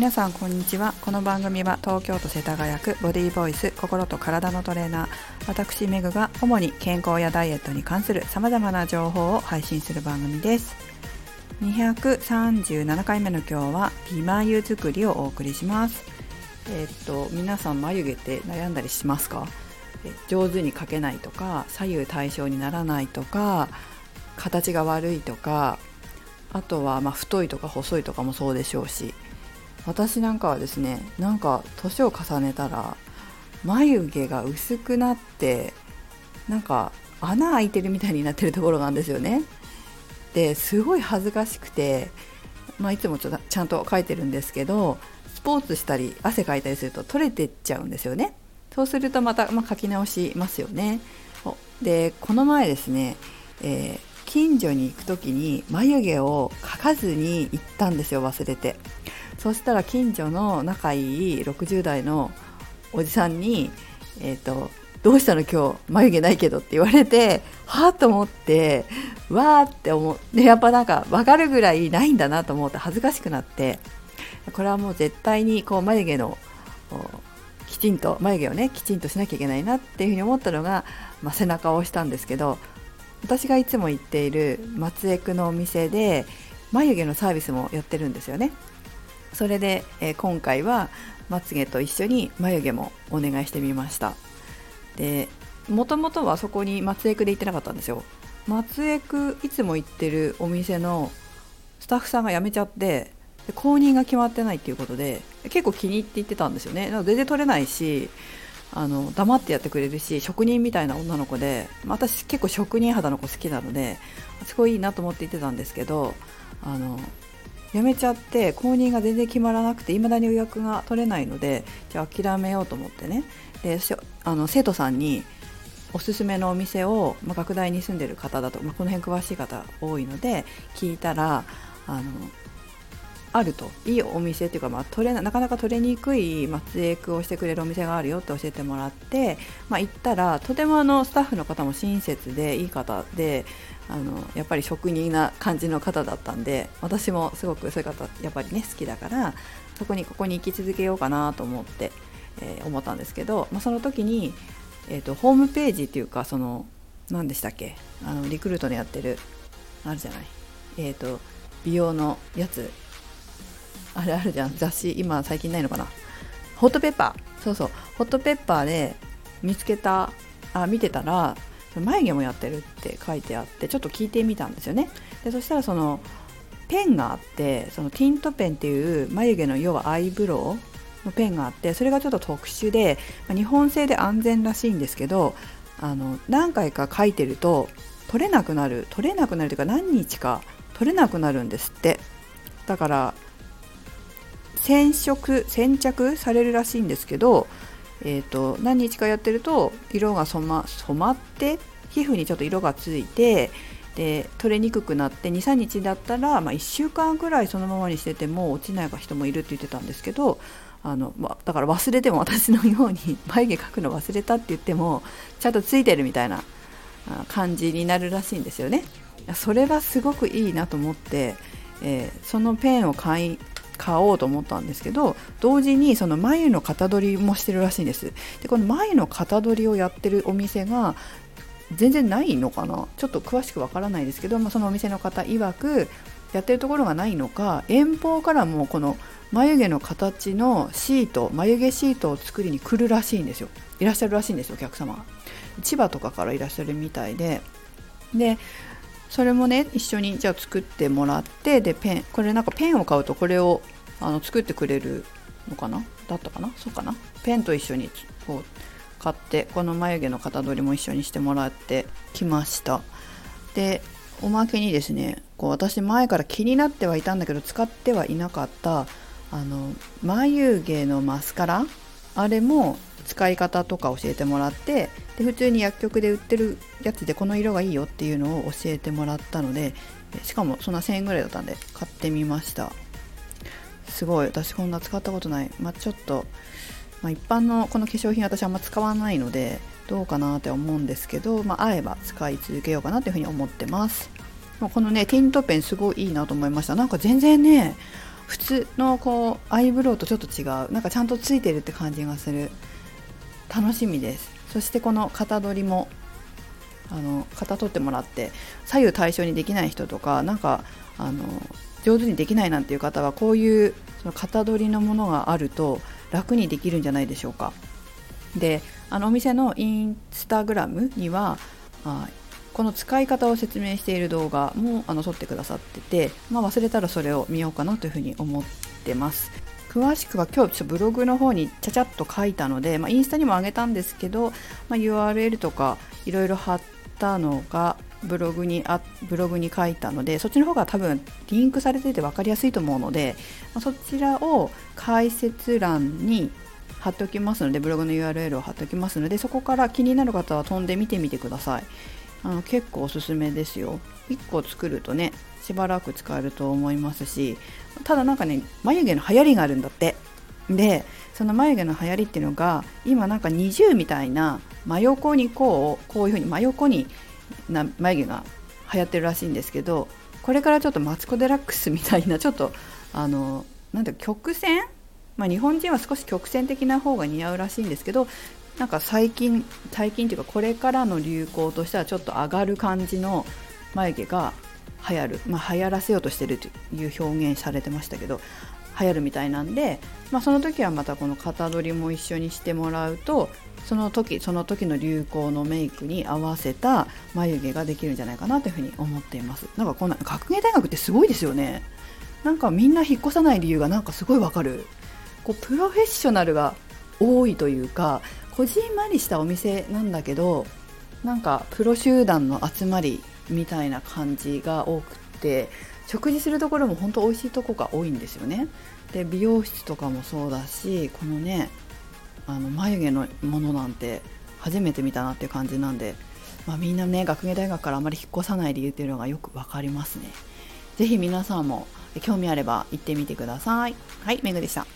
皆さんこんにちは。この番組は東京都世田谷区ボディーボイス心と体のトレーナー。私メグが主に健康やダイエットに関するさまざまな情報を配信する番組です。237回目の今日は美眉作りをお送りします。えー、っと皆さん眉毛って悩んだりしますか？上手に描けないとか左右対称にならないとか形が悪いとかあとはま太いとか細いとかもそうでしょうし。私なんかはですねなんか年を重ねたら眉毛が薄くなってなんか穴開いてるみたいになってるところなんですよね。ですごい恥ずかしくて、まあ、いつもちょちゃんと書いてるんですけどスポーツしたり汗かいたりすると取れてっちゃうんですよね。そうするとまた、まあ、書き直しますよね。でこの前ですね、えー近所に行く時に眉毛を描かずに行ったんですよ忘れてそしたら近所の仲いい60代のおじさんに「えーと、どうしたの今日眉毛ないけど」って言われて はあと思ってわーって思ってやっぱなんか分かるぐらいないんだなと思って恥ずかしくなってこれはもう絶対にこう眉毛のきちんと眉毛をねきちんとしなきゃいけないなっていうふうに思ったのが、まあ、背中を押したんですけど私がいつも行っている松江区のお店で眉毛のサービスもやってるんですよね。それで、えー、今回はまつげと一緒に眉毛もお願いしてみました。でもともとはそこに松江区で行ってなかったんですよ。松江区いつも行ってるお店のスタッフさんが辞めちゃってで公認が決まってないっていうことで結構気に入って行ってたんですよね。全然取れないしあの黙ってやってくれるし職人みたいな女の子で私結構職人肌の子好きなのですごいいいなと思って言ってたんですけどあの辞めちゃって公認が全然決まらなくていまだに予約が取れないのでじゃあ諦めようと思ってね。であの生徒さんにおすすめのお店を、まあ、学大に住んでる方だと、まあ、この辺詳しい方多いので聞いたらあのあると。いいお店っていうか、まあ、取れななかなか取れにくい松江区をしてくれるお店があるよって教えてもらって、まあ、行ったらとてもあのスタッフの方も親切でいい方であのやっぱり職人な感じの方だったんで私もすごくそういう方やっぱりね好きだからそこにここに行き続けようかなと思って、えー、思ったんですけど、まあ、その時に、えーと、ホームページっていうかその何でしたっけあのリクルートでやってるあるじゃない、えーと美容のやつあれあるじゃん雑誌今最近ないのかなホットペッパーそうそうホットペッパーで見つけたあ見てたら眉毛もやってるって書いてあってちょっと聞いてみたんですよね。でそしたらそのペンがあってそのティントペンっていう眉毛の要はアイブロウのペンがあってそれがちょっと特殊でま日本製で安全らしいんですけどあの何回か書いてると取れなくなる取れなくなるというか何日か取れなくなるんですって。だから染色先着されるらしいんですけど、えーと、何日かやってると色が染ま染まって皮膚にちょっと色がついてで取れにくくなって23日だったら、まあ、1週間ぐらいそのままにしてても落ちない人もいるって言ってたんですけどあの、ま、だから忘れても私のように眉毛描くの忘れたって言ってもちゃんとついてるみたいな感じになるらしいんですよね。それはすごくいいなと思って、えー、そのペンを買い買おうと思ったんですけど同時にその眉の型取りもしてるらしいんです。でこの眉の型取りをやってるお店が全然ないのかな？ちょっと詳しくわからないですけど、まあ、そのお店の方曰くやってるところがないのか遠方からもこの眉毛の形のシート眉毛シートを作りに来るらしいんですよ。いらっしゃるらしいんですよお客様千葉とかからいらっしゃるみたいで。でそれもね一緒にじゃあ作ってもらってでペンこれなんかペンを買うとこれをあの作ってくれるのかな？だったかな？そうかな？ペンと一緒にこう買ってこの眉毛の型取りも一緒にしてもらってきました。でおまけにですねこう私前から気になってはいたんだけど使ってはいなかったあの眉毛のマスカラ？あれも使い方とか教えてもらってで普通に薬局で売ってるやつでこの色がいいよっていうのを教えてもらったのでしかもそんな1000円ぐらいだったんで買ってみました。すごい。私こんな使ったことない。まあ、ちょっと、まあ、一般のこの化粧品私あんま使わないのでどうかなって思うんですけど、まあ、会えば使い続けようかなというふうに思ってます。このねティントペンすごいいいなと思いました。なんか全然ね普通のこうアイブロウとちょっと違う。なんかちゃんとついてるって感じがする。楽しみです。そしてこの型取りもあの型取ってもらって左右対称にできない人とかなんかあの上手にできないなんていう方はこういうその型取りのものがあると楽にできるんじゃないでしょうか。であのお店のインスタグラムにはあこの使い方を説明している動画もあの撮ってくださってて、まあ、忘れたらそれを見ようかなというふうに思ってます。詳しくは今日ちょっとブログの方にちゃちゃっと書いたので、まあ、インスタにも上げたんですけど、まあ、URL とかいろいろ貼ったのがブログにあブログに書いたのでそっちの方が多分リンクされてて分かりやすいと思うので、ま、そちらを解説欄に貼っておきますのでブログの URL を貼っておきますのでそこから気になる方は飛んで見てみてください。あの結構おすすめですよ。1個作るとねしばらく使えると思いますしただなんかね眉毛の流行りがあるんだって。でその眉毛の流行りっていうのが今なんか20みたいな真横にこうこういう風に真横にな眉毛が流行ってるらしいんですけどこれからちょっとマツコ・デラックスみたいなちょっとあのなんて曲線？まあ、日本人は少し曲線的な方が似合うらしいんですけどなんか最近最近というかこれからの流行としてはちょっと上がる感じの眉毛が流行る、まあ、流行らせようとしてるという表現されてましたけど流行るみたいなんで、まあ、その時はまたこの型取りも一緒にしてもらうとその時その時の流行のメイクに合わせた眉毛ができるんじゃないかなというふうに思っています。なんかこんな学芸大学ってすごいですよね。なんかみんな引っ越さない理由がなんかすごいわかる。こうプロフェッショナルが多いというかこじんまりしたお店なんだけどなんかプロ集団の集まりみたいな感じが多くて食事するところも本当美味しいとこが多いんですよね。で美容室とかもそうだしこのねあの眉毛のものなんて初めて見たなっていう感じなんで、まあ、みんなね学芸大学からあまり引っ越さない理由っていうのがよく分かりますね。是非皆さんも興味あれば行ってみてください。はい、めぐでした。